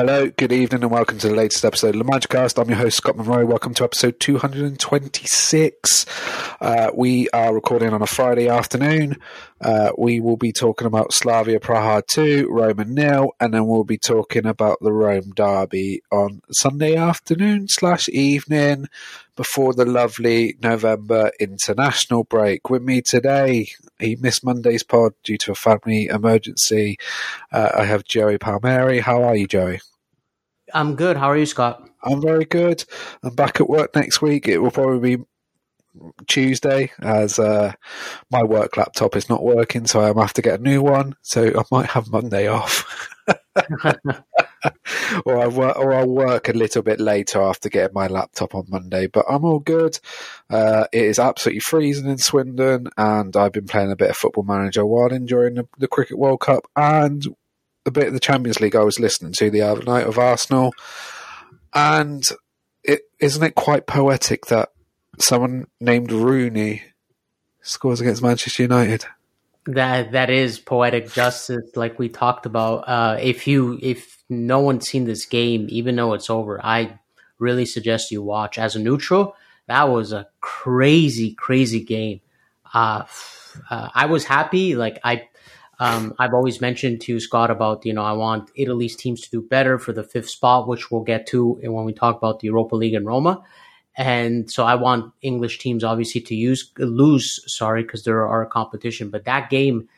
Hello, good evening, and welcome to the latest episode of the Magicast. I'm your host, Scott Monroe. Welcome to episode 226. Uh, we are recording on a Friday afternoon. Uh, we will be talking about Slavia Praha 2, Roma nil, and then we'll be talking about the Rome derby on Sunday afternoon slash evening before the lovely November international break. With me today, he missed Monday's pod due to a family emergency. Uh, I have Joey Palmieri. How are you, Joey? I'm good. How are you, Scott? I'm very good. I'm back at work next week. It will probably be Tuesday as uh, my work laptop is not working, so I'm have to get a new one. So I might have Monday off, or I work, or I'll work a little bit later after getting my laptop on Monday. But I'm all good. Uh, it is absolutely freezing in Swindon, and I've been playing a bit of Football Manager while enjoying the, the Cricket World Cup and a bit of the Champions League I was listening to the other night of Arsenal, and it isn't it quite poetic that someone named Roony scores against Manchester United. That that is poetic justice, like we talked about. Uh, if you if no one's seen this game, even though it's over, I really suggest you watch. As a neutral, that was a crazy, crazy game. Uh, uh, I was happy. Like I um, I've always mentioned to Scott about, you know, I want Italy's teams to do better for the fifth spot, which we'll get to when we talk about the Europa League and Roma. And so I want English teams obviously to use lose, sorry, because there are a competition. But that game,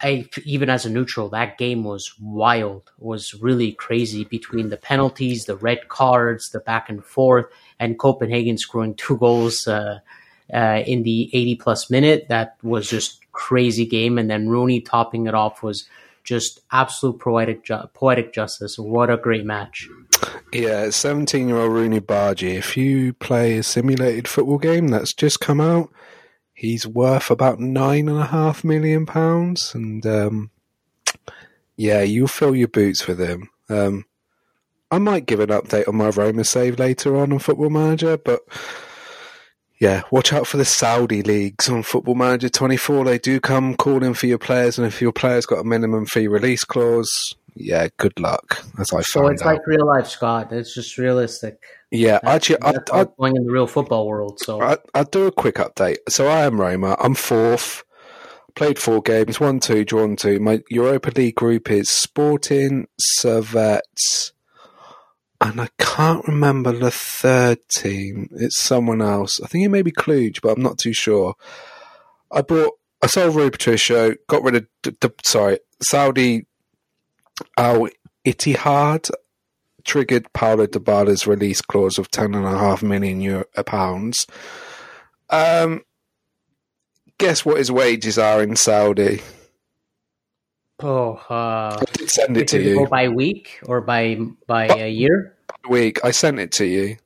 I, even as a neutral, that game was wild, was really crazy between the penalties, the red cards, the back and forth, and Copenhagen scoring two goals uh, uh, in the 80 plus minute. That was just crazy game, and then Roony topping it off was just absolute poetic ju- poetic justice. What a great match! Yeah, seventeen-year-old Roony Bardghji. If you play a simulated football game that's just come out, he's worth about nine and a half million pounds, and um, yeah, you'll fill your boots with him. Um, I might give an update on my Roma save later on on Football Manager, but yeah, watch out for the Saudi leagues on Football Manager 24. They do come calling for your players, and if your player's got a minimum fee release clause, yeah, good luck. As I so it's out. like real life, Scott. It's just realistic. Yeah, that's, actually, that's I, I, going in the real football world. So I, I'll do a quick update. So I am Roma. I'm fourth. Played four games, one, two, drawn two. My Europa League group is Sporting, Servette, and I can't remember the third team. It's someone else. I think it may be Cluj, but I'm not too sure. I brought, I sold Rui Patricio, got rid of, the, the, sorry, Saudi Al Ittihad, triggered Paulo Dybala's release clause of ten and a half million euro, uh, pounds. Um, guess what his wages are in Saudi? Oh, uh, I did send it to you. By week or by by a year? By week. I sent it to you.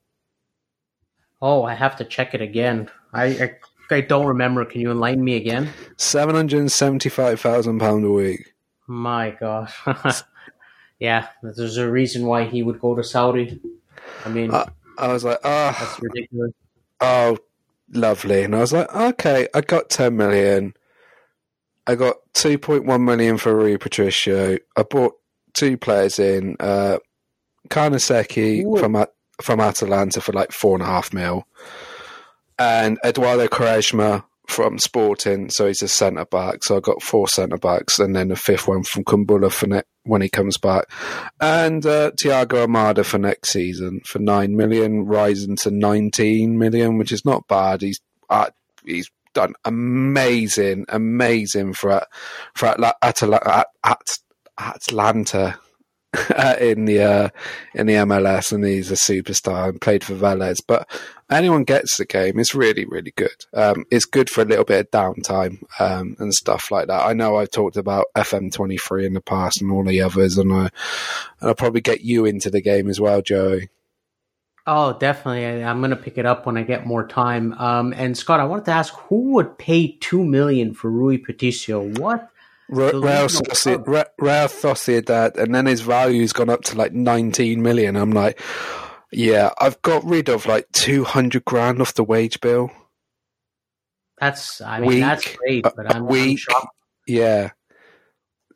Oh, I have to check it again. I I, I don't remember. Can you enlighten me again? Seven hundred seventy-five thousand pound a week. My gosh. yeah, there's a reason why he would go to Saudi. I mean, I, I was like, oh, that's ridiculous. Oh, lovely. And I was like, okay, I got ten million. I got 2.1 million for Rui Patricio. I bought two players in, uh, Carnesecchi from from Atalanta for like four and a half mil, and Eduardo Quaresma from Sporting, so he's a centre back. So I got four centre backs, and then a fifth one from Kumbulla for ne- when he comes back, and uh, Thiago Almada for next season for nine million, rising to nineteen million, which is not bad. He's uh, he's done amazing, amazing for for Atlanta, Atlanta in the uh, in the MLS, and he's a superstar and played for Vélez. But anyone gets the game, it's really really good. Um, it's good for a little bit of downtime um, and stuff like that. I know I've talked about FM twenty three in the past and all the others, and I and I'll probably get you into the game as well, Joey. Oh, definitely. I'm going to pick it up when I get more time. Um, and Scott, I wanted to ask, who would pay two million for Rui Patricio? What Real, Real, Sociedad, and then his value's gone up to like 19 million. I'm like, yeah, I've got rid of like 200 grand off the wage bill. That's, I mean, week, that's great, but I'm, week, I'm shocked. Yeah.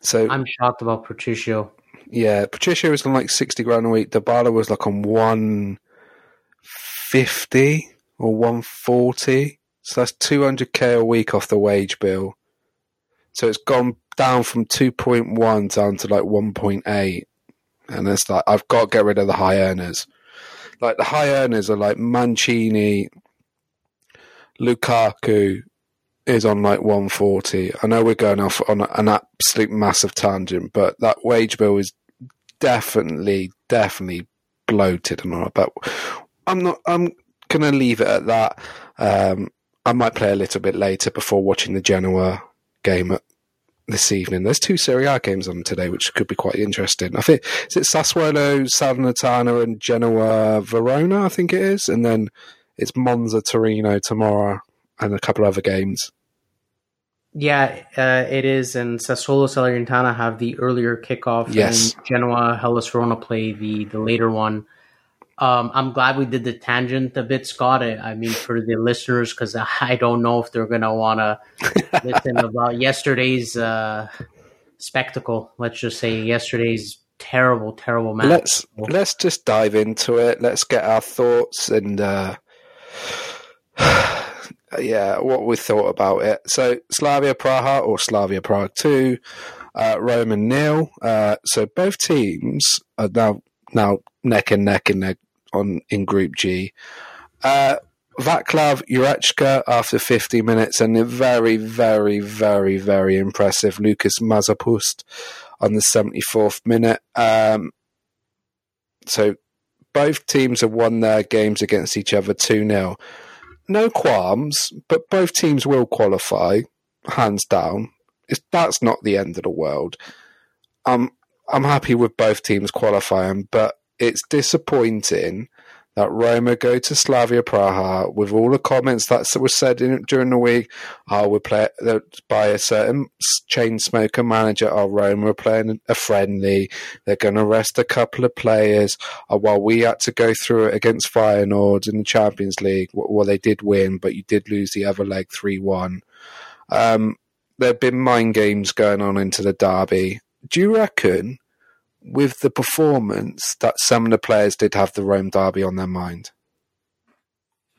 So I'm shocked about Patricio. Yeah, Patricio was on like 60 grand a week. Dybala was like on 150 or 140. So that's 200k a week off the wage bill. So it's gone down from 2.1 down to like 1.8. And it's like, I've got to get rid of the high earners. Like the high earners are like Mancini, Lukaku is on like 140. I know we're going off on an absolute massive tangent, but that wage bill is definitely, definitely bloated and all. But I'm not. I'm gonna leave it at that. Um, I might play a little bit later before watching the Genoa game this evening. There's two Serie A games on today, which could be quite interesting. I think is it Sassuolo, Salernitana, and Genoa Verona. I think it is, and then it's Monza Torino tomorrow, and a couple other games. Yeah, uh, it is, and Sassuolo Salernitana have the earlier kickoff, yes. and Genoa Hellas Verona play the the later one. Um, I'm glad we did the tangent a bit, Scott. I, I mean, for the listeners, because I don't know if they're going to want to listen about yesterday's uh, spectacle. Let's just say yesterday's terrible, terrible match. Let's let's just dive into it. Let's get our thoughts and uh, yeah, what we thought about it. So Slavia Praha or Slavia Prague two, uh, Roman nil. Uh, so both teams are now now neck and neck in their, on in Group G. Uh, Vaclav Jurečka after 50 minutes and a very, very, very, very impressive Lucas Masopust on the 74th minute. Um, so both teams have won their games against each other 2 0. No qualms, but both teams will qualify, hands down. It's, that's not the end of the world. Um, I'm happy with both teams qualifying, but it's disappointing that Roma go to Slavia Praha with all the comments that were said in, during the week. Oh, we're play, by a certain chain smoker manager. Oh, Roma are playing a friendly. They're going to rest a couple of players. Oh, well, we had to go through it against Feyenoord in the Champions League. Well, they did win, but you did lose the other leg 3 1. Um, there have been mind games going on into the derby. Do you reckon with the performance that some of the players did have the Rome derby on their mind.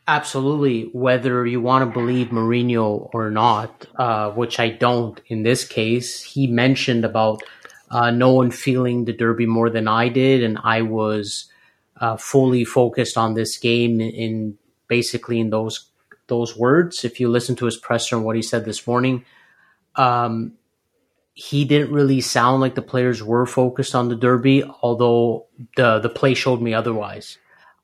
Absolutely, whether you want to believe Mourinho or not, uh, which I don't in this case, he mentioned about uh, no one feeling the derby more than I did, and I was uh, fully focused on this game in, in basically in those those words. If you listen to his presser and what he said this morning, um, he didn't really sound like the players were focused on the derby, although the the play showed me otherwise.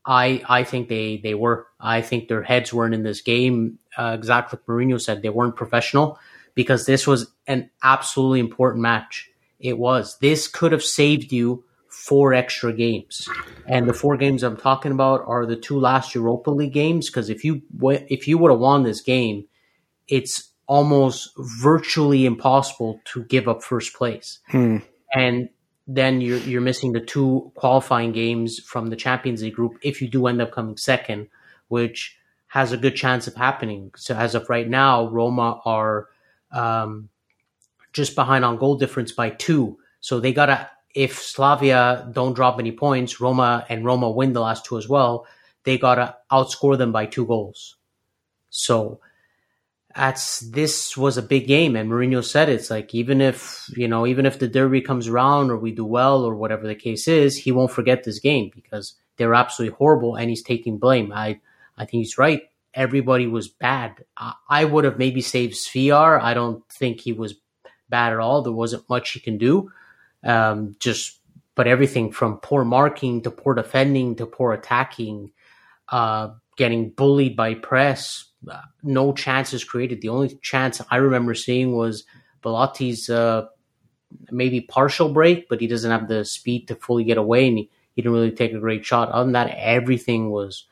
I I think they they were. I think their heads weren't in this game. Uh, exactly like Mourinho said, they weren't professional because this was an absolutely important match. It was. This could have saved you four extra games, and the four games I'm talking about are the two last Europa League games. Because if you if you would have won this game, it's almost virtually impossible to give up first place. Hmm. And then you're you're missing the two qualifying games from the Champions League group if you do end up coming second, which has a good chance of happening. So as of right now, Roma are um, just behind on goal difference by two. So they gotta if Slavia don't drop any points, Roma and Roma win the last two as well, they gotta outscore them by two goals. So that's this was a big game and Mourinho said it. it's like even if you know even if the derby comes around or we do well or whatever the case is he won't forget this game because they're absolutely horrible and he's taking blame. I I think he's right. Everybody was bad. I, I would have maybe saved Svilar. I don't think he was bad at all. There wasn't much he can do. Um, just but everything from poor marking to poor defending to poor attacking uh, getting bullied by press no chances created. The only chance I remember seeing was Belotti's uh, maybe partial break, but he doesn't have the speed to fully get away, and he, he didn't really take a great shot. Other than that, everything was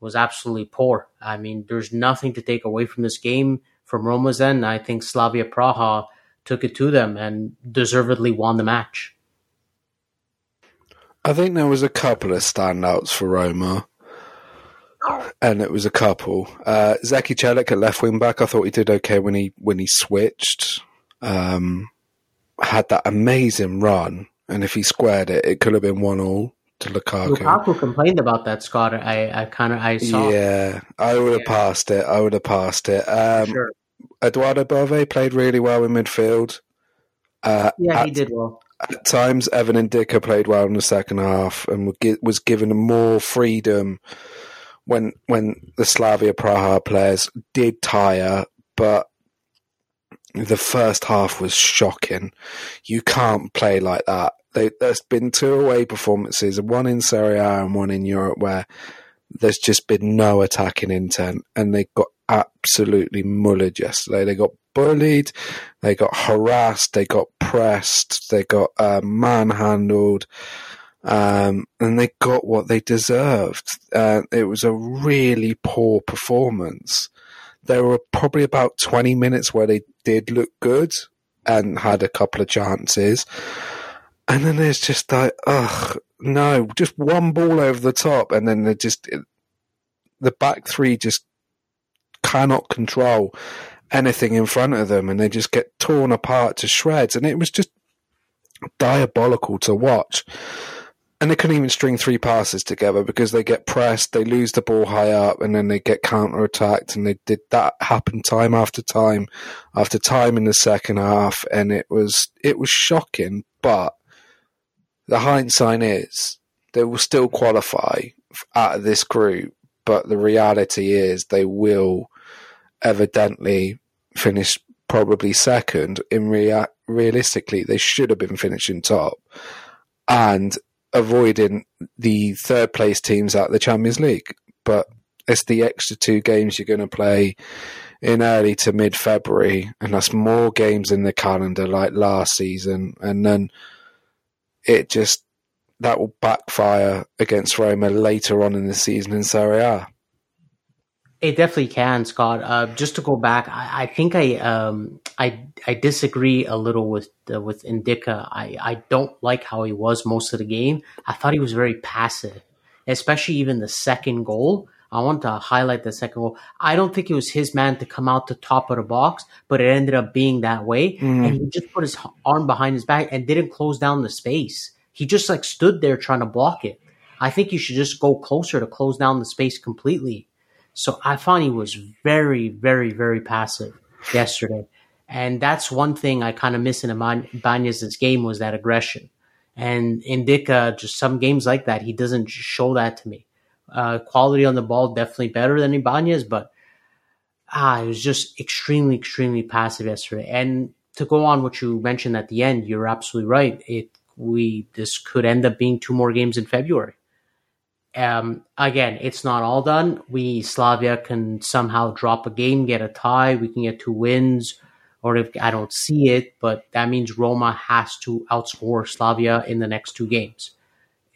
was absolutely poor. I mean, there's nothing to take away from this game from Roma's end. I think Slavia Praha took it to them and deservedly won the match. I think there was a couple of standouts for Roma, and it was a couple. Uh, Zeki Celik at left wing back. I thought he did okay when he when he switched. Um, had that amazing run, and if he squared it, it could have been one all to Lukaku. Lukaku complained about that, Scott. I, I kind of I saw. Yeah, I would have yeah. passed it. I would have passed it. Um, sure. Edoardo Bove played really well in midfield. Uh, yeah, he did well. At times, Evan Ndicka played well in the second half and was given more freedom when when the Slavia Praha players did tire, but the first half was shocking. You can't play like that. They, there's been two away performances, one in Serie A and one in Europe, where there's just been no attacking intent, and they got absolutely mullered yesterday. They got bullied, they got harassed, they got pressed, they got uh, manhandled, um, and they got what they deserved. Uh, it was a really poor performance. There were probably about 20 minutes where they did look good and had a couple of chances. And then there's just like, ugh, no, just one ball over the top, and then they just the back three just cannot control anything in front of them, and they just get torn apart to shreds. And it was just diabolical to watch. And they couldn't even string three passes together because they get pressed, they lose the ball high up, and then they get counter attacked. And they did that happen time after time after time in the second half, and it was it was shocking. But the hindsight is they will still qualify out of this group, but the reality is they will evidently finish probably second. In rea- realistically, they should have been finishing top and avoiding the third place teams at the Champions League. But it's the extra two games you're going to play in early to mid February, and that's more games in the calendar like last season. And then it just that will backfire against Roma later on in the season in Serie A. It definitely can, Scott. Uh, just to go back, I, I think I um, I I disagree a little with uh, with Ndicka. I, I don't like how he was most of the game. I thought he was very passive, especially even the second goal. I want to highlight the second goal. I don't think it was his man to come out the top of the box, but it ended up being that way. Mm. And he just put his arm behind his back and didn't close down the space. He just like stood there trying to block it. I think you should just go closer to close down the space completely. So I found he was very, very, very passive yesterday. And that's one thing I kind of miss in Ibanez's game was that aggression. And Ndicka, just some games like that, he doesn't show that to me. Uh, quality on the ball definitely better than Ibanez, but ah, it was just extremely, extremely passive yesterday. And to go on what you mentioned at the end, you're absolutely right. It we this could end up being two more games in February. Um, again, it's not all done. We Slavia can somehow drop a game, get a tie. We can get two wins, or if I don't see it, but that means Roma has to outscore Slavia in the next two games.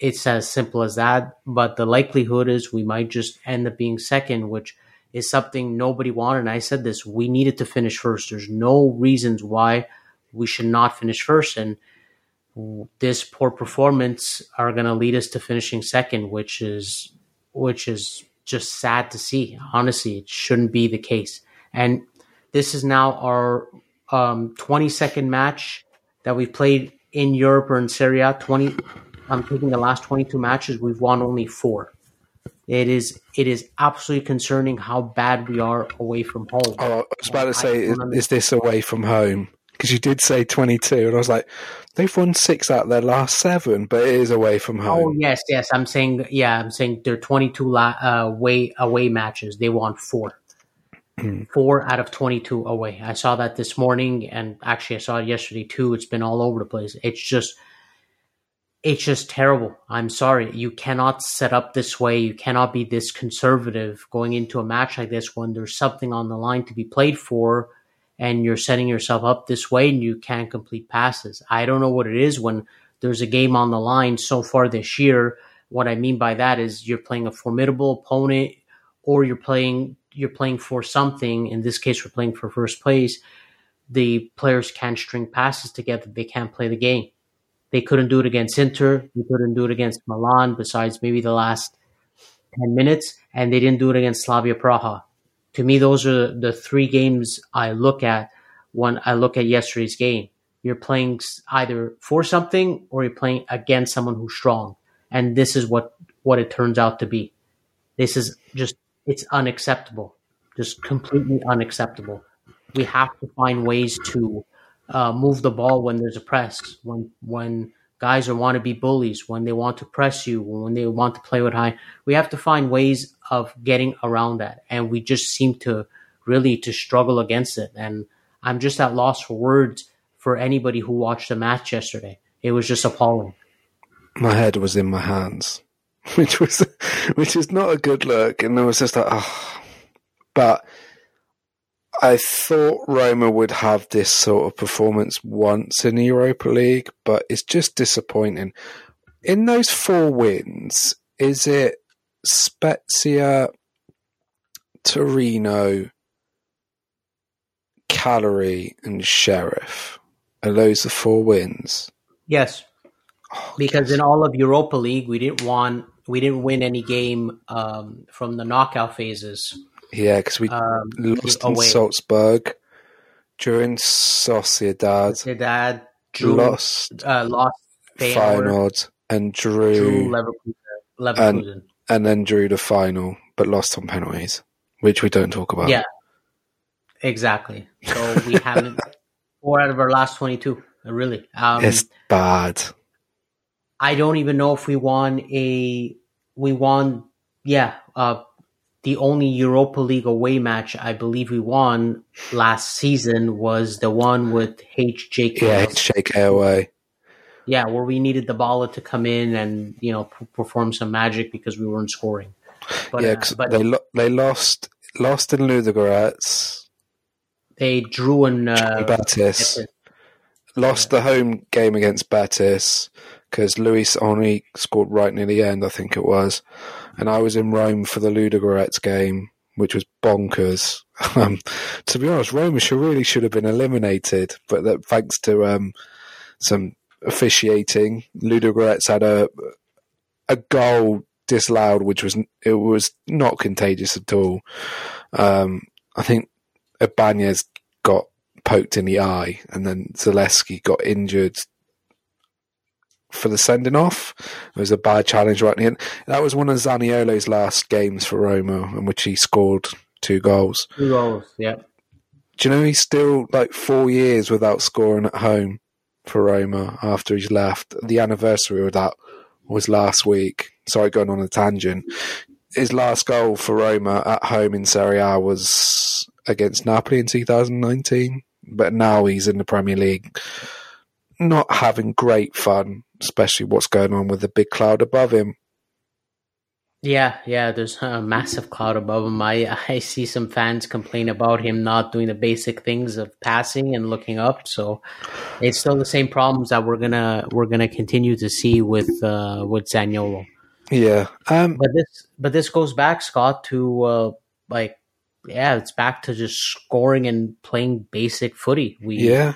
It's as simple as that. But the likelihood is we might just end up being second, which is something nobody wanted. And I said this: we needed to finish first. There's no reasons why we should not finish first, and this poor performance are going to lead us to finishing second, which is which is just sad to see. Honestly, it shouldn't be the case. And this is now our um, 22nd match that we've played in Europe or in Serie A. 20. I'm taking the last 22 matches. We've won only four. It is it is absolutely concerning how bad we are away from home. Oh, I was about to say, is, is this away from home? Because you did say 22 and i was like they've won six out of their last seven but it is away from home. oh yes yes i'm saying yeah i'm saying they're 22 la- uh, away away matches. They won four. Four out of 22 away. I saw that this morning and actually i saw it yesterday too. It's been all over the place. It's just it's just terrible. I'm sorry. You cannot set up this way. You cannot be this conservative going into a match like this when there's something on the line to be played for and you're setting yourself up this way and you can't complete passes. I don't know what it is when there's a game on the line so far this year. What I mean by that is you're playing a formidable opponent or you're playing you're playing for something. In this case, we're playing for first place. the players can't string passes together. They can't play the game. They couldn't do it against Inter. They couldn't do it against Milan, besides maybe the last 10 minutes. And they didn't do it against Slavia Praha. To me, those are the three games I look at when I look at yesterday's game. You're playing either for something or you're playing against someone who's strong. And this is what, what it turns out to be. This is just, it's unacceptable. Just completely unacceptable. We have to find ways to uh, move the ball when there's a press, when, when guys are want to be bullies, when they want to press you, when they want to play with high. We have to find ways of getting around that. And we just seem to really to struggle against it. And I'm just at loss for words for anybody who watched the match yesterday. It was just appalling. My head was in my hands, which was which is not a good look, and I was just like, oh. But I thought Roma would have this sort of performance once in the Europa League, but it's just disappointing. In those four wins, is it Spezia, Torino, Cagliari, and Sheriff? Are those the four wins? Yes, oh, because in all of Europa League, we didn't want we didn't win any game um, from the knockout phases. Yeah, because we um, lost in Salzburg during Sociedad. Sociedad drew, lost, uh, lost Feyenoord and drew, drew Leverkusen, Leverkusen. And, and then drew the final, but lost on penalties, which we don't talk about. Yeah, exactly. So we haven't four out of our last 22. Really. Um, it's bad. I don't even know if we won a. We won, yeah, uh, the only Europa League away match I believe we won last season was the one with HJK. Yeah, HJK away. Yeah, where we needed Dybala to come in and you know perform some magic because we weren't scoring. But, yeah, uh, but they lo- they lost lost in Ludogorets they drew in uh, Betis. Lost yeah. the home game against Betis because Luiz Henrique scored right near the end, I think it was. And I was in Rome for the Ludogorets game, which was bonkers. Um, to be honest, Roma should really should have been eliminated, but that thanks to um, some officiating, Ludogorets had a a goal disallowed, which was it was not contagious at all. Um, I think Ibanez got poked in the eye, and then Zalewski got injured for the sending off. It was a bad challenge right in. That was one of Zaniolo's last games for Roma, in which he scored two goals. Two goals, yeah. Do you know he's still like four years without scoring at home for Roma after he's left? The anniversary of that was last week. Sorry, going on a tangent. His last goal for Roma at home in Serie A was against Napoli in 2019, but now he's in the Premier League, not having great fun, especially what's going on with the big cloud above him. Yeah, yeah, there's a massive cloud above him. I, I see some fans complain about him not doing the basic things of passing and looking up. So it's still the same problems that we're gonna we're gonna continue to see with uh, with Zaniolo. Yeah, um, but this but this goes back, Scott, to uh, like yeah, it's back to just scoring and playing basic footy. We yeah,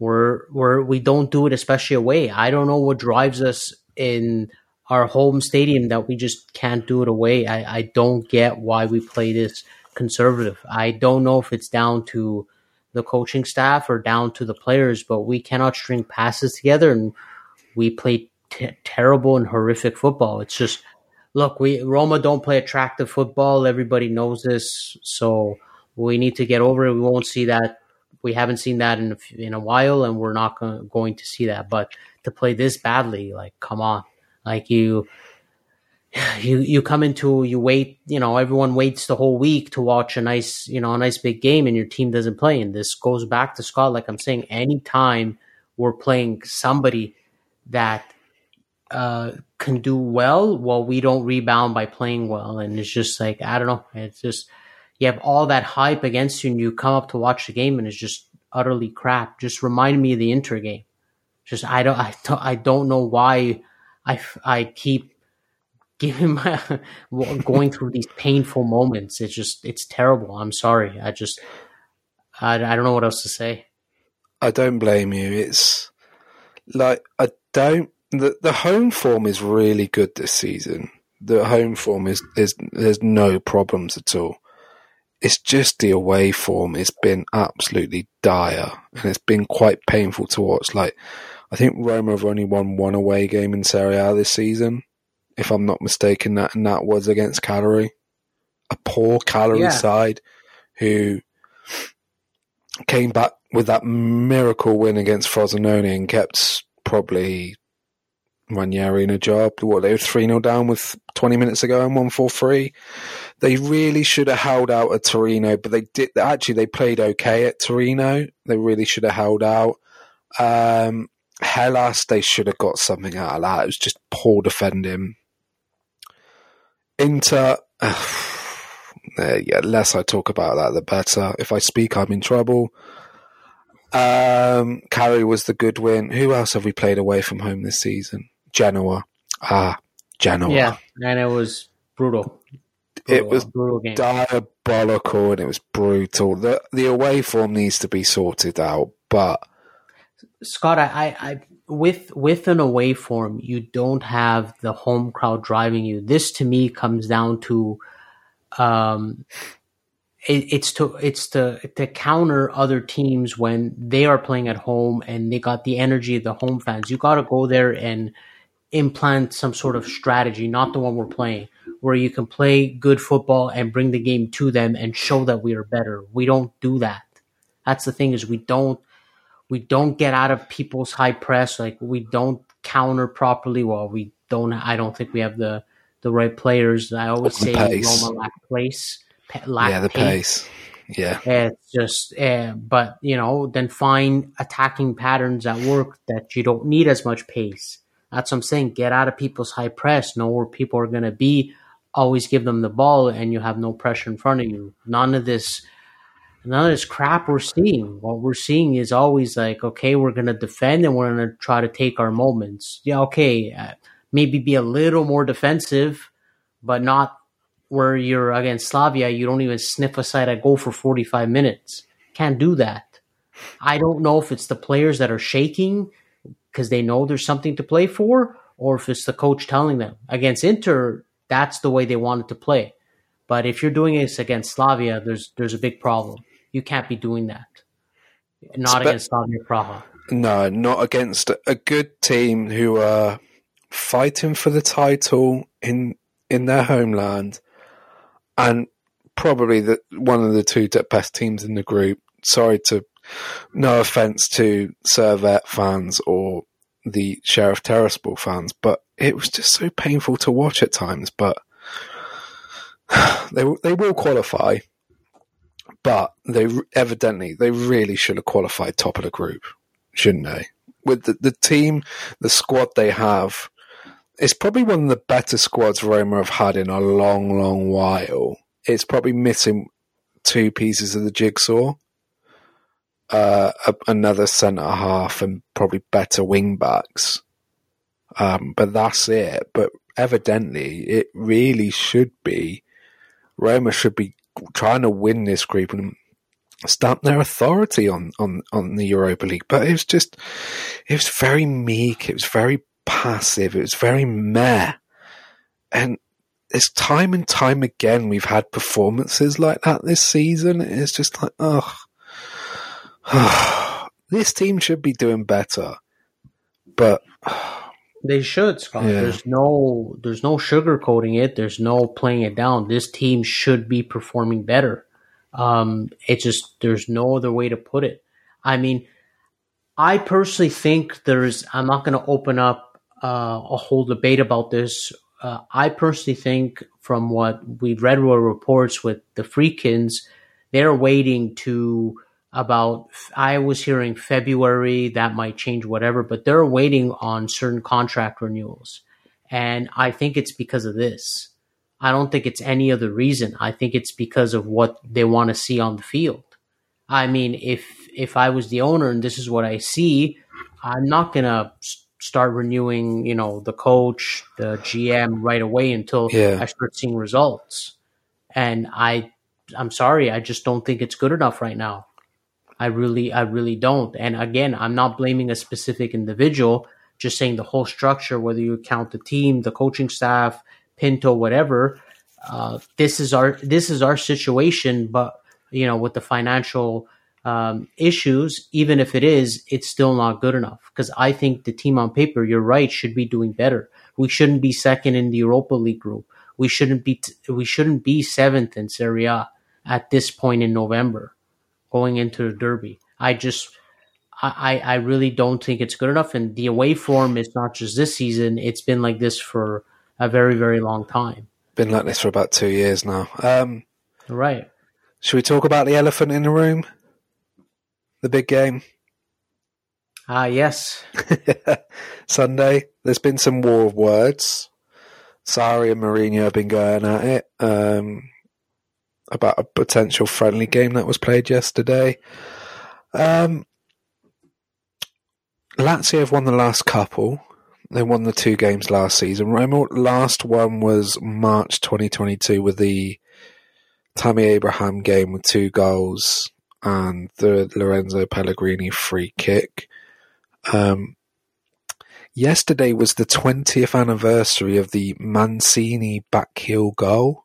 we're we're we don't do it, especially away. I don't know what drives us in our home stadium that we just can't do it away. I, I don't get why we play this conservative. I don't know if it's down to the coaching staff or down to the players, but we cannot string passes together and we play t- terrible and horrific football. It's just look, we Roma don't play attractive football. Everybody knows this, so we need to get over it. We won't see that. We haven't seen that in a, in a while, and we're not going to see that. But to play this badly, like, come on, like you. You you come into you wait you know everyone waits the whole week to watch a nice you know a nice big game and your team doesn't play and this goes back to Scott like I'm saying anytime we're playing somebody that uh, can do well while we don't rebound by playing well. And it's just like, I don't know. It's just, you have all that hype against you and you come up to watch the game and it's just utterly crap. Just remind me of the Inter game. Just, I don't, I don't, I don't know why I, I keep giving my, going through these painful moments. It's just, it's terrible. I'm sorry. I just, I, I don't know what else to say. I don't blame you. It's like I don't. The the home form is really good this season. The home form is is there's no problems at all. It's just the away form It's been absolutely dire, and it's been quite painful to watch. Like I think Roma have only won one away game in Serie A this season, if I'm not mistaken. That and that was against Cagliari, a poor Cagliari Yeah. side who came back with that miracle win against Frosinone and kept probably Ranieri in a job. What they were three 0 down with twenty minutes ago and one four three. They really should have held out at Torino, but they did. Actually, they played okay at Torino. They really should have held out. Um, Hellas, they should have got something out of that. It was just poor defending. Inter, uh, yeah, less I talk about that, the better. If I speak, I'm in trouble. Um, Carey was the good win. Who else have we played away from home this season? Genoa. Ah, Genoa. Yeah, and it was brutal. It was brutal game. diabolical and it was brutal. The the away form needs to be sorted out, but Scott, I, I, I with with an away form, you don't have the home crowd driving you. This to me comes down to, um, it, it's to it's to to counter other teams when they are playing at home and they got the energy of the home fans. You got to go there and implant some sort of strategy, not the one we're playing, where you can play good football and bring the game to them and show that we are better. We don't do that. That's the thing is we don't we don't get out of people's high press. Like we don't counter properly. Well, we don't. I don't think we have the the right players. I always say pace. Roma lack place, lack yeah, the pace. pace. Yeah. It's just, uh, but you know, then find attacking patterns that work that you don't need as much pace. That's what I'm saying. Get out of people's high press. Know where people are going to be. Always give them the ball, and you have no pressure in front of you. None of this, none of this crap we're seeing. What we're seeing is always like, okay, we're going to defend and we're going to try to take our moments. Yeah, okay, uh, maybe be a little more defensive, but not where you're against Slavia, you don't even sniff a goal for 45 minutes. Can't do that. I don't know if it's the players that are shaking because they know there's something to play for, or if it's the coach telling them. Against Inter, that's the way they wanted to play. But if you're doing this against Slavia, there's there's a big problem. You can't be doing that. Not against Slavia Praha. No, not against a good team who are fighting for the title in in their homeland, and probably the one of the two best teams in the group. Sorry to, no offense to Servette fans or the Sheriff Tiraspol fans, but it was just so painful to watch at times. But they they will qualify, but they evidently they really should have qualified top of the group shouldn't they? With the, the team, the squad they have, it's probably one of the better squads Roma have had in a long, long while. It's probably missing two pieces of the jigsaw. Uh, a, another centre half and probably better wing backs. Um, but that's it. But evidently, it really should be. Roma should be trying to win this group and stamp their authority on, on, on the Europa League. But it was just, it was very meek. It was very passive. It was very meh. And it's time and time again we've had performances like that this season. It's just like, oh, this team should be doing better. But They should, Scott. Yeah. There's no there's no sugarcoating it. There's no playing it down. This team should be performing better. Um, it's just there's no other way to put it. I mean, I personally think there's. I'm not going to open up uh, a whole debate about this. Uh, I personally think, from what we've read were reports with the Friedkins, they're waiting to about. I was hearing February that might change, whatever, but they're waiting on certain contract renewals, and I think it's because of this. I don't think it's any other reason. I think it's because of what they want to see on the field. I mean, if if I was the owner and this is what I see, I'm not gonna start renewing, you know, the coach, the GM right away until Yeah. I start seeing results. And I, I'm sorry, I just don't think it's good enough right now. I really, I really don't. And again, I'm not blaming a specific individual, just saying the whole structure, whether you count the team, the coaching staff, Pinto, whatever. Uh, this is our this is our situation, but you know, with the financial um, issues, even if it is, it's still not good enough. Because I think the team on paper, you're right, should be doing better. We shouldn't be second in the Europa League group. We shouldn't be t- we shouldn't be seventh in Serie A at this point in November, going into the Derby. I just I, I really don't think it's good enough. And the away form is not just this season; it's been like this for a very very long time. Been like this for about two years now. Um, right. Should we talk about the elephant in the room? The big game. Ah, uh, yes. Sunday. There's been some war of words. Sarri and Mourinho have been going at it um, about a potential friendly game that was played yesterday. Um, Lazio have won the last couple. They won the two games last season. Roma last one was March 2022 with the Tammy Abraham game with two goals and the Lorenzo Pellegrini free kick. Um, yesterday was the 20th anniversary of the Mancini backheel goal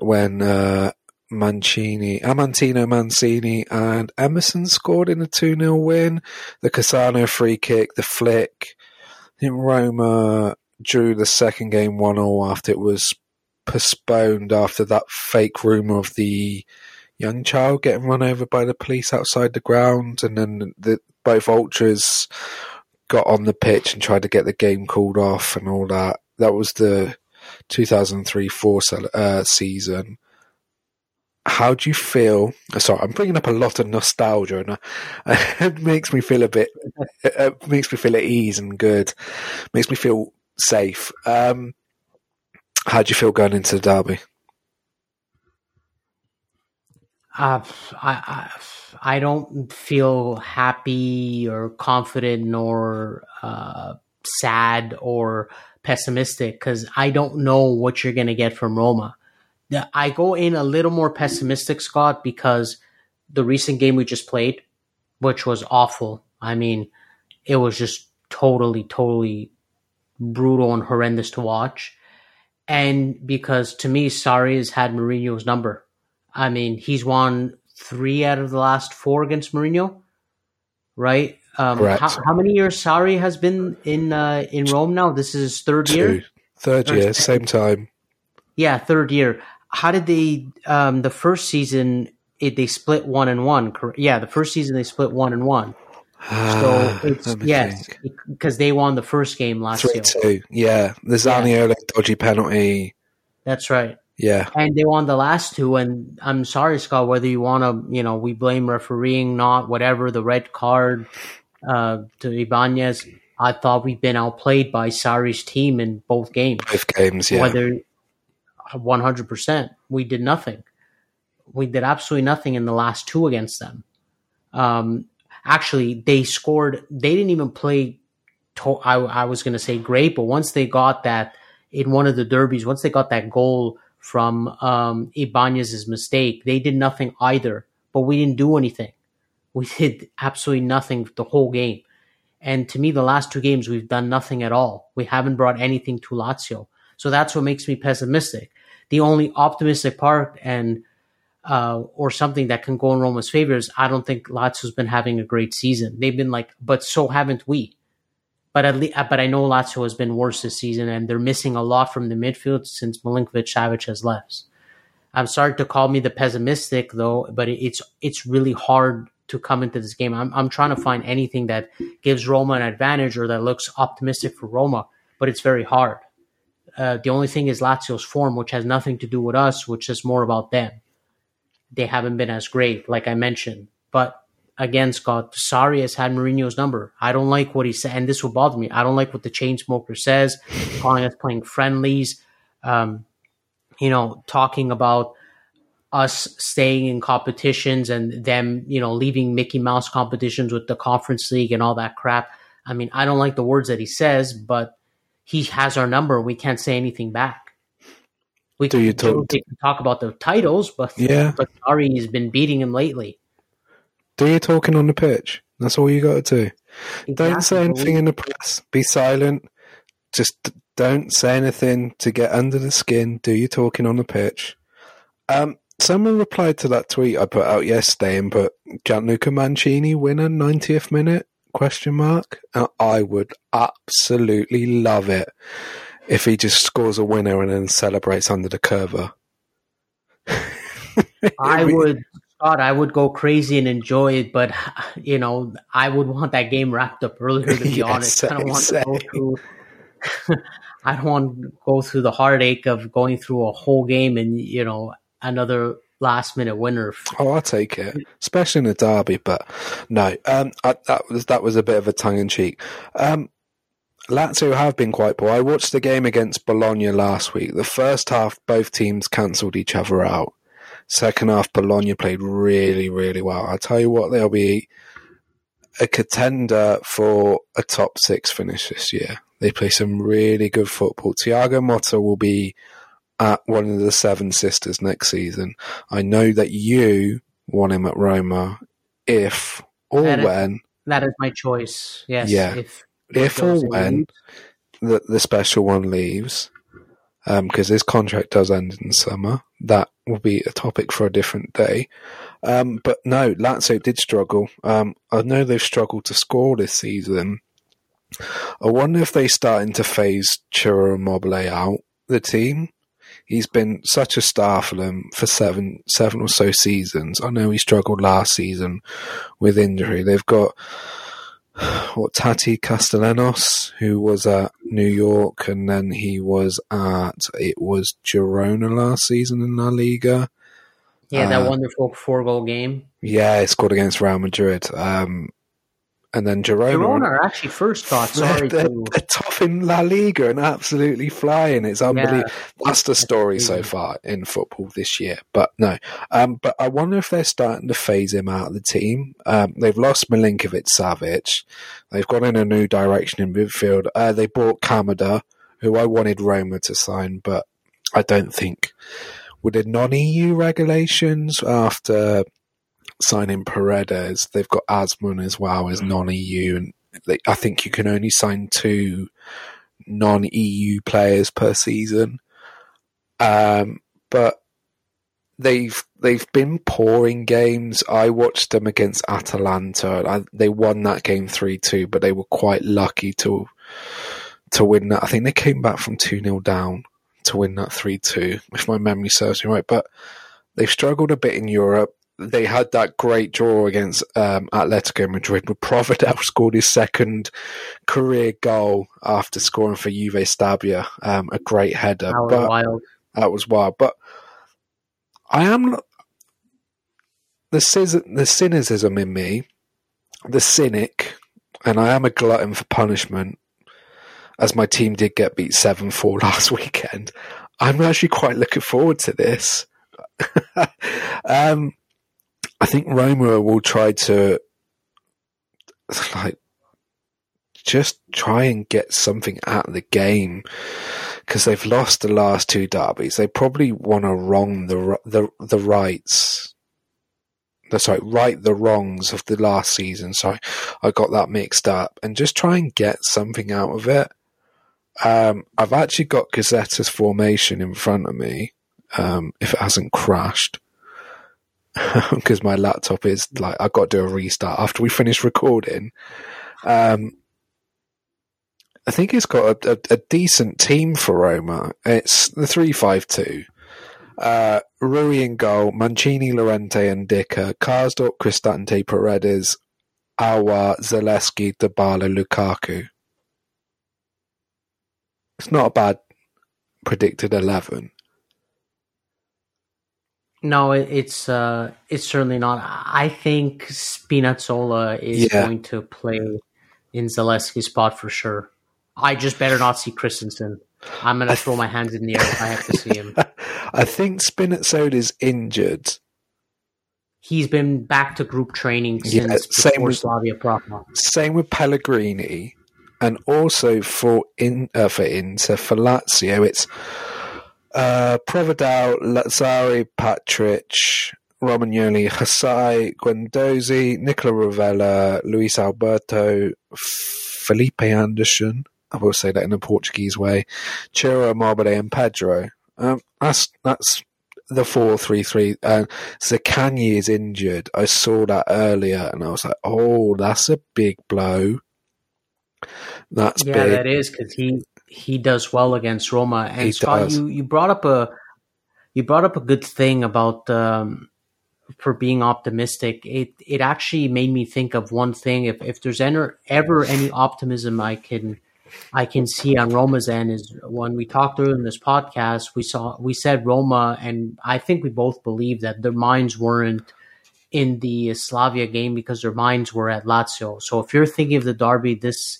when uh, Mancini, Amantino Mancini and Emerson scored in a 2 0 win. The Cassano free kick, the flick. I Roma drew the second game 1 0 after it was postponed after that fake rumour of the young child getting run over by the police outside the ground, and then the, both ultras got on the pitch and tried to get the game called off and all that. That was the 2003-4 uh, season. How do you feel? Sorry, I'm bringing up a lot of nostalgia, and it makes me feel a bit. It makes me feel at ease and good. Makes me feel safe. Um, how do you feel going into the derby? Uh, I, I, I don't feel happy or confident nor uh, sad or pessimistic because I don't know what you're going to get from Roma. I go in a little more pessimistic, Scott, because the recent game we just played, which was awful. I mean, it was just totally, totally brutal and horrendous to watch. And because to me, Sarri has had Mourinho's number. I mean, he's won three out of the last four against Mourinho, right? Um, how, how, many years Sarri has been in uh, in Rome now? This is his third Two. year. Third year, same time. Yeah, third year. How did they? Um, the first season, it, they split one and one. Yeah, the first season they split one and one. So it's yes, because they won the first game last year. Three two. Yeah, the Zaniolo yeah. dodgy penalty. That's right. Yeah. And they won the last two. And I'm sorry, Scott, whether you want to, you know, we blame refereeing, not whatever, the red card uh, to Ibanez. I thought we've been outplayed by Sarri's team in both games. Both games, yeah. Whether 100%. We did nothing. We did absolutely nothing in the last two against them. Um, actually, they scored, they didn't even play, to, I, I was going to say great, but once they got that in one of the derbies, once they got that goal from um, Ibanez's mistake. They did nothing either, but we didn't do anything. We did absolutely nothing the whole game. And to me, the last two games, we've done nothing at all. We haven't brought anything to Lazio. So that's what makes me pessimistic. The only optimistic part and uh, or something that can go in Roma's favor is I don't think Lazio's been having a great season. They've been like, but so haven't we. But at least, but I know Lazio has been worse this season, and they're missing a lot from the midfield since Milinkovic Savic has left. I'm sorry to call me the pessimistic though, but it's it's really hard to come into this game. I'm I'm trying to find anything that gives Roma an advantage or that looks optimistic for Roma, but it's very hard. Uh, the only thing is Lazio's form, which has nothing to do with us, which is more about them. They haven't been as great, like I mentioned. But again, Scott, Sarri has had Mourinho's number. I don't like what he said, and this will bother me. I don't like what the chain smoker says, calling us playing friendlies, um, you know, talking about us staying in competitions and them, you know, leaving Mickey Mouse competitions with the Conference League and all that crap. I mean, I don't like the words that he says, but he has our number. We can't say anything back. We Do can, you talk, talk about the titles, but yeah, but Sarri has been beating him lately Do your talking on the pitch. That's all you got to do. Exactly. Don't say anything in the press. Be silent. Just don't say anything to get under the skin. Do your talking on the pitch. Um, someone replied to that tweet I put out yesterday and put Gianluca Mancini winner 90th minute question mark. I would absolutely love it if he just scores a winner and then celebrates under the Curva. I would Scott, I would go crazy and enjoy it, but you know, I would want that game wrapped up earlier. To be Yeah, honest, I don't same, want to go through. I don't want to go through the heartache of going through a whole game and you know another last minute winner. Oh, I'll take it, especially in a derby. But no, um, I, that was that was a bit of a tongue in cheek. Um, Lazio have been quite poor. I watched the game against Bologna last week. The first half, both teams cancelled each other out. Second half, Bologna played really, really well. I tell you what, they'll be a contender for a top six finish this year. They play some really good football. Thiago Motta will be at one of the Seven Sisters next season. I know that you want him at Roma if or That is- when That is my choice. Yes. Yeah. If If or when the, the special one leaves, because his contract does end in summer. That will be a topic for a different day. Um, but no, Lazio did struggle. Um, I know they've struggled to score this season. I wonder if they're starting to phase Ciro Immobile out the team. He's been such a star for them for seven seven or so seasons. I know he struggled last season with injury. They've got what Taty Castellanos, who was at New York, and then he was at it was Girona last season in La Liga. yeah, that uh, wonderful four goal game. Yeah, he scored against Real Madrid. Um, and then Girona. Girona are actually first thought. Sorry they're, to they're top in La Liga and absolutely flying. It's unbelievable. That's the story so far in football this year. But no, um, but I wonder if they're starting to phase him out of the team. Um, they've lost Milinkovic Savic. They've gone in a new direction in midfield. Uh, they bought Kamada, who I wanted Roma to sign, but I don't think with the non-EU regulations after signing Paredes, they've got Azmoun as well as non-EU, and they, I think you can only sign two non-EU players per season. Um, but they've they've been poor in games. I watched them against Atalanta. I, they won that game three two, but they were quite lucky to to win that. I think they came back from two 0 down to win that three two, if my memory serves me right. But they've struggled a bit in Europe. They had that great draw against um, Atletico Madrid, where Provedel scored his second career goal after scoring for Juve Stabia, um, a great header. that was but wild. that was wild. But I am the cis- the cynicism in me, the cynic, and I am a glutton for punishment. As my team did get beat seven four last weekend, I'm actually quite looking forward to this. um, I think Roma will try to like just try and get something out of the game because they've lost the last two derbies. They probably want to wrong the the the rights. The, sorry, right the wrongs of the last season. Sorry, I got that mixed up, and just try and get something out of it. Um, I've actually got Gazzetta's formation in front of me. Um, if it hasn't crashed, because my laptop is like I've got to do a restart after we finish recording. Um, I think it's got a, a, a decent team for Roma. It's the three-five-two. Uh, Rui in goal, Mancini, Llorente, and Ndicka, Karsdorp, Cristante, Paredes, Aouar, Zalewski, Dybala, Lukaku. It's not a bad predicted eleven. No, it's uh, it's certainly not. I think Spinazzola is Yeah. going to play in Zalewski's spot for sure. I just better not see Kristensen. I'm gonna throw my hands in the air if I have to see him. I think Spinazzola is injured. He's been back to group training Yeah, since same before with- Slavia Praha. Same with Pellegrini, and also for in uh, for Inter for Lazio, it's uh, Provedel, Lazzari, Patric, Romagnoli, Hysaj, Guendouzi, Nicola Rovella, Luis Alberto, Felipe Anderson. I will say that in a Portuguese way. Ciro Immobile and Pedro. Um, that's that's the four three three. And Zaccagni is injured. I saw that earlier, and I was like, "Oh, that's a big blow." That's yeah, big. that is because he he does well against Roma. And He Scott, does. you you brought up a you brought up a good thing about um, for being optimistic. It it actually made me think of one thing. If if there's ever ever any optimism I can I can see on Roma's end is when we talked earlier in this podcast, we saw we said Roma, and I think we both believe that their minds weren't in the Slavia game because their minds were at Lazio. So if you're thinking of the derby this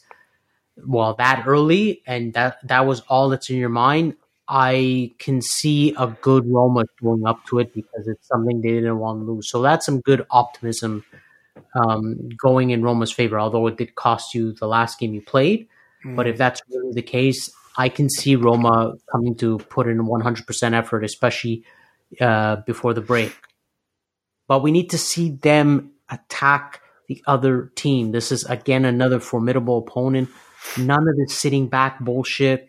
well that early and that that was all that's in your mind, I can see a good Roma going up to it because it's something they didn't want to lose. So that's some good optimism um, going in Roma's favor, although it did cost you the last game you played. But if that's really the case, I can see Roma coming to put in 100% effort, especially uh, before the break. But we need to see them attack the other team. This is, again, another formidable opponent. None of this sitting back bullshit,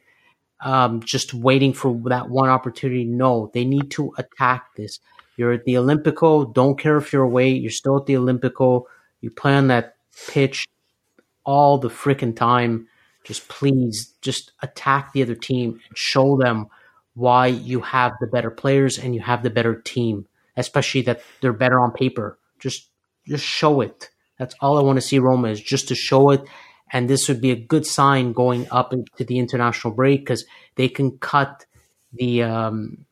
um, just waiting for that one opportunity. No, they need to attack this. You're at the Olimpico. Don't care if you're away. You're still at the Olimpico. You play on that pitch all the freaking time just please just attack the other team and show them why you have the better players and you have the better team, especially that they're better on paper. Just just show it. That's all I want to see Roma is just to show it. And this would be a good sign going up into the international break because they can cut the um,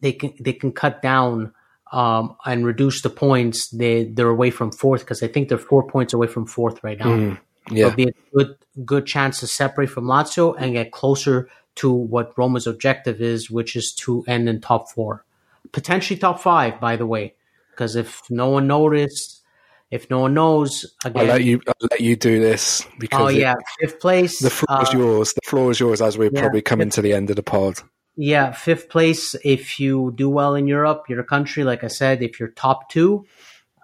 they can they can cut down um, and reduce the points. They they're away from fourth because I think they're four points away from fourth right now. Mm, yeah. It'll be a good good chance to separate from Lazio and get closer to what Roma's objective is, which is to end in top four, potentially top five. By the way, because if no one noticed, if no one knows, I'll again, let you. I'll let you do this because oh it- yeah, fifth place. the floor is uh, yours. The floor is yours as we're yeah. probably coming to the end of the pod. Yeah, fifth place. If you do well in Europe, your country, like I said, if you're top two,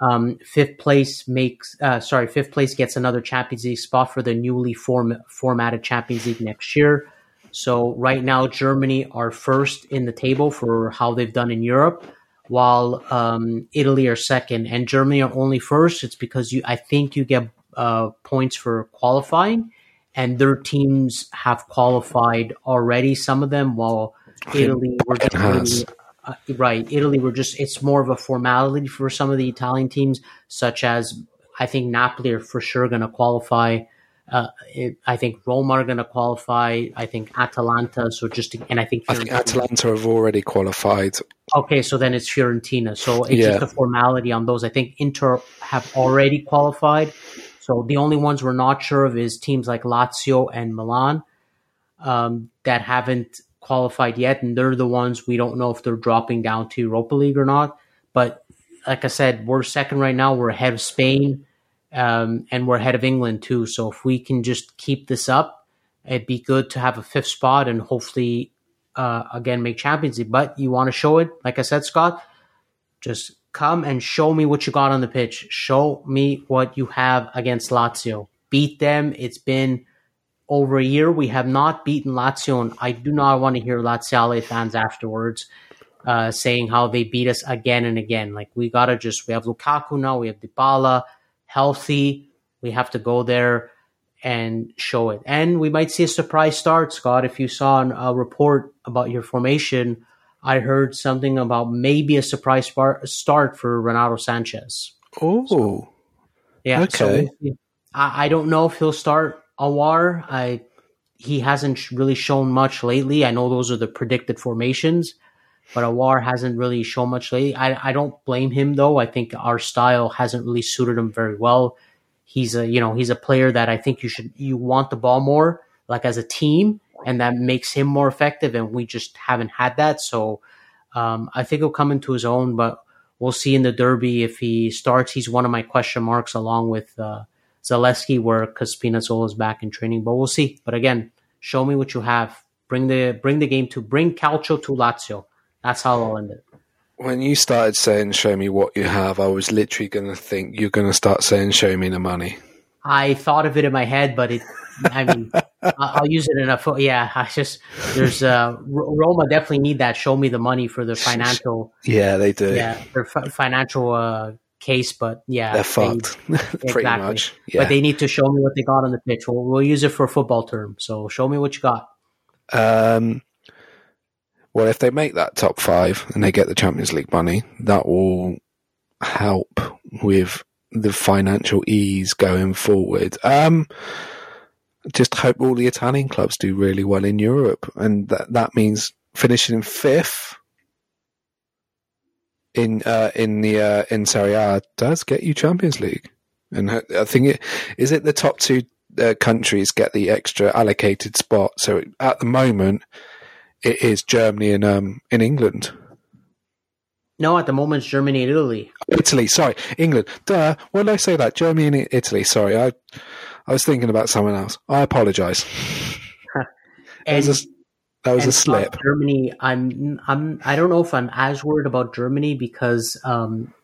um, fifth place makes uh, sorry, fifth place gets another Champions League spot for the newly form, formatted Champions League next year. So right now, Germany are first in the table for how they've done in Europe, while um, Italy are second, and Germany are only first. It's because you, I think, you get uh, points for qualifying, and their teams have qualified already. Some of them, while Italy were just really- uh, right. Italy were just it's more of a formality for some of the Italian teams, such as I think Napoli are for sure going to qualify. Uh, it, I think Roma are going to qualify. I think Atalanta. So just to, and I think I think Atalanta have already qualified. Okay, so then it's Fiorentina. So it's Yeah. just a formality on those. I think Inter have already qualified. So the only ones we're not sure of is teams like Lazio and Milan um, that haven't qualified yet, and they're the ones we don't know if they're dropping down to Europa League or not. But like I said, we're second right now. We're ahead of Spain, um, and we're ahead of England too. So if we can just keep this up, it'd be good to have a fifth spot and hopefully uh, again make Champions League. But you want to show it, like I said, Scott. Just come and show me what you got on the pitch. Show me what you have against Lazio. Beat them. It's been over a year. We have not beaten Lazio, and I do not want to hear Laziale fans afterwards uh, saying how they beat us again and again. Like we gotta just we have Lukaku now, we have Dybala healthy. We have to go there and show it. And we might see a surprise start, Scott. If you saw an- a report about your formation, I heard something about maybe a surprise start for Renato Sanches. Oh, Yeah. So Okay. I, I don't know if he'll start Aouar. I he hasn't really shown much lately. I know those are the predicted formations, but Aouar hasn't really shown much lately. I I don't blame him though. I think our style hasn't really suited him very well. He's a you know he's a player that I think you should you want the ball more like as a team, and that makes him more effective. And we just haven't had that. So um, I think he'll come into his own, but we'll see in the derby if he starts. He's one of my question marks along with uh, Zalewski, where because Spinazzola is back in training. But we'll see. But again, show me what you have. Bring the bring the game to bring Calcio to Lazio. That's how I'll end it. When you started saying "show me what you have," I was literally going to think you're going to start saying "show me the money." I thought of it in my head, but it. I mean, I'll use it in a foot. Yeah, I just there's uh Roma definitely need that. Show me the money for their financial. Yeah, they do. Yeah, their f- financial uh, case, but yeah, they're fucked. They, Pretty exactly. much. Yeah. But they need to show me what they got on the pitch. We'll, we'll use it for a football term. So show me what you got. Um. Well, if they make that top five and they get the Champions League money, that will help with the financial ease going forward. Um, just hope all the Italian clubs do really well in Europe, and that that means finishing fifth in uh, in the uh, in Serie A does get you Champions League, and I think it is it the top two uh, countries get the extra allocated spot. So at the moment, it is Germany and um in England. No, at the moment it's Germany and Italy. Italy, sorry, England. Duh. Why did I say that? Germany and Italy. Sorry, I I was thinking about someone else. I apologise. that was a, that was a slip. Germany. I'm I'm I don't know if I'm as worried about Germany because um,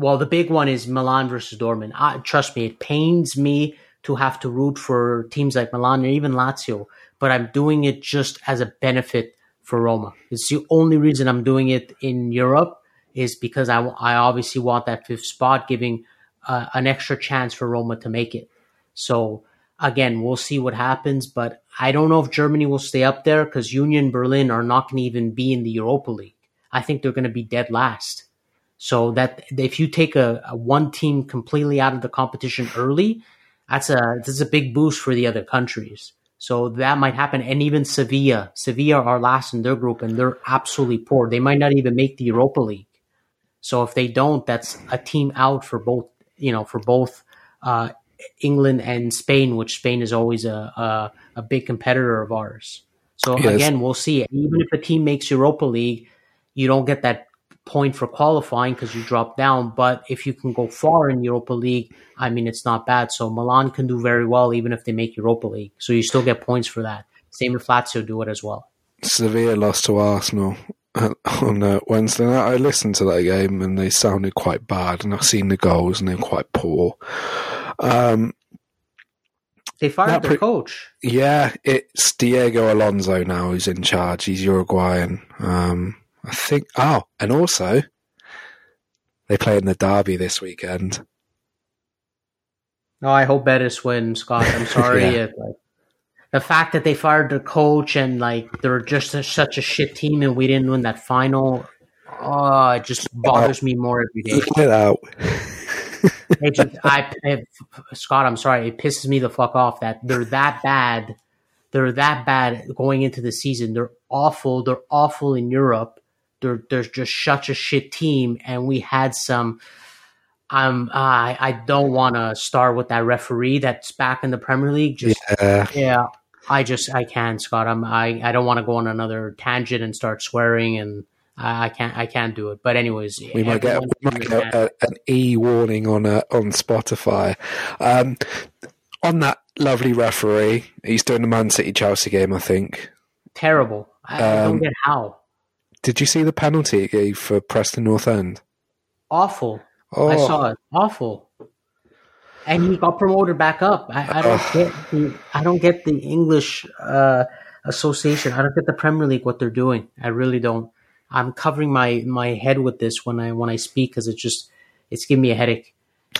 well, the big one is Milan versus Dortmund. I, trust me, it pains me to have to root for teams like Milan or even Lazio, but I'm doing it just as a benefit for Roma. It's the only reason I'm doing it in Europe is because I, I obviously want that fifth spot, giving uh, an extra chance for Roma to make it. So again, we'll see what happens, but I don't know if Germany will stay up there because Union Berlin are not going to even be in the Europa League. I think they're going to be dead last. So that if you take a, a one team completely out of the competition early, that's a that's a big boost for the other countries. So that might happen. And even Sevilla, Sevilla are last in their group and they're absolutely poor. They might not even make the Europa League. So if they don't, that's a team out for both, you know, for both uh, England and Spain, which Spain is always a, a, a big competitor of ours. So yes. again, we'll see. Even if a team makes Europa League, you don't get that point for qualifying because you drop down. But if you can go far in Europa League, I mean, it's not bad. So Milan can do very well even if they make Europa League. So you still get points for that. Same with Lazio do it as well. Sevilla lost to Arsenal on uh, Wednesday night. I listened to that game and they sounded quite bad, and I've seen the goals and they're quite poor. Um, they fired their pre- coach. Yeah, it's Diego Alonso now who's in charge. He's Uruguayan. Um, I think. Oh, and also they play in the derby this weekend. Oh, I hope Betis wins, Scott. I'm sorry. yeah. it, like, the fact that they fired their coach and like they're just a, such a shit team and we didn't win that final, oh, it just bothers me more every day. Get out. it just, I, it, Scott, I'm sorry. It pisses me the fuck off that they're that bad. They're that bad going into the season. They're awful. They're awful in Europe. They're they're just such a shit team, and we had some. Um, I I don't want to start with that referee that's back in the Premier League. Just, yeah, yeah. I just I can't, Scott. I'm I I don't want to go on another tangent and start swearing and. I can't. I can't do it. But anyways, we might get, we might get a, an e warning on uh, on Spotify. Um, on that lovely referee, he's doing the Man City Chelsea game. I think terrible. I, um, I don't get how. Did you see the penalty he gave for Preston North End? Awful. Oh. I saw it. Awful. And he got promoted back up. I, I don't get the I don't get the English uh, association. I don't get the Premier League what they're doing. I really don't. I'm covering my my head with this when I when I speak because it's just it's giving me a headache.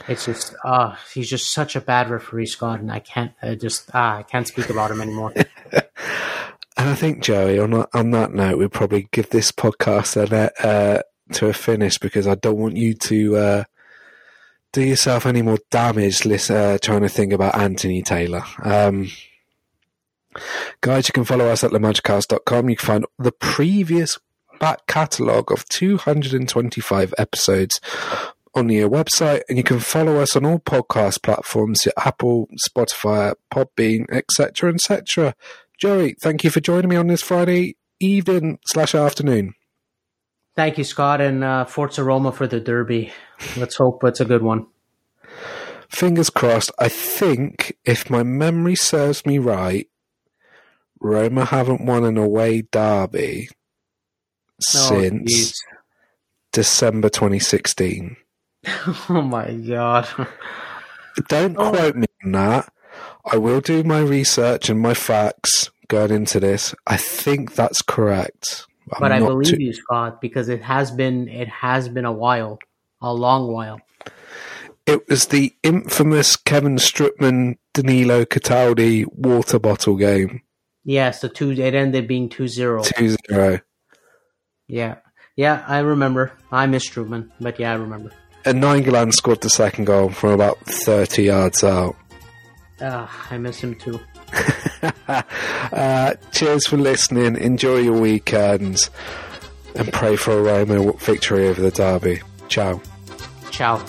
It's just ah, uh, he's just such a bad referee, Scott, and I can't I just ah, I can't speak about him anymore. and I think Joey, on on that note, we'll probably give this podcast a uh, to a finish because I don't want you to uh, do yourself any more damage. Uh, trying to think about Anthony Taylor. Um, guys, you can follow us at lamagicast.com. You can find the previous back catalogue of 225 episodes on your website, and you can follow us on all podcast platforms: Apple, Spotify, Podbean, etc., etc. Joey, thank you for joining me on this Friday evening slash afternoon. Thank you, Scott, and uh, Forza Roma for the Derby. Let's hope it's a good one. Fingers crossed. I think, if my memory serves me right, Roma haven't won an away derby oh, since. December 2016. oh my god. Don't Oh. quote me on that. I will do my research and my facts going into this. I think that's correct. I'm but I believe too- you, Scott, because it has been it has been a while, a long while. It was the infamous Kevin Strootman Danilo Cataldi water bottle game. Yes, the two it ended being 2-0. 2 0. Yeah. Yeah, I remember. I miss Strootman, but yeah, I remember. And Nainggolan scored the second goal from about 30 yards out. Ah, I miss him too. uh, cheers for listening. Enjoy your weekends. And pray for a Roma victory over the derby. Ciao. Ciao.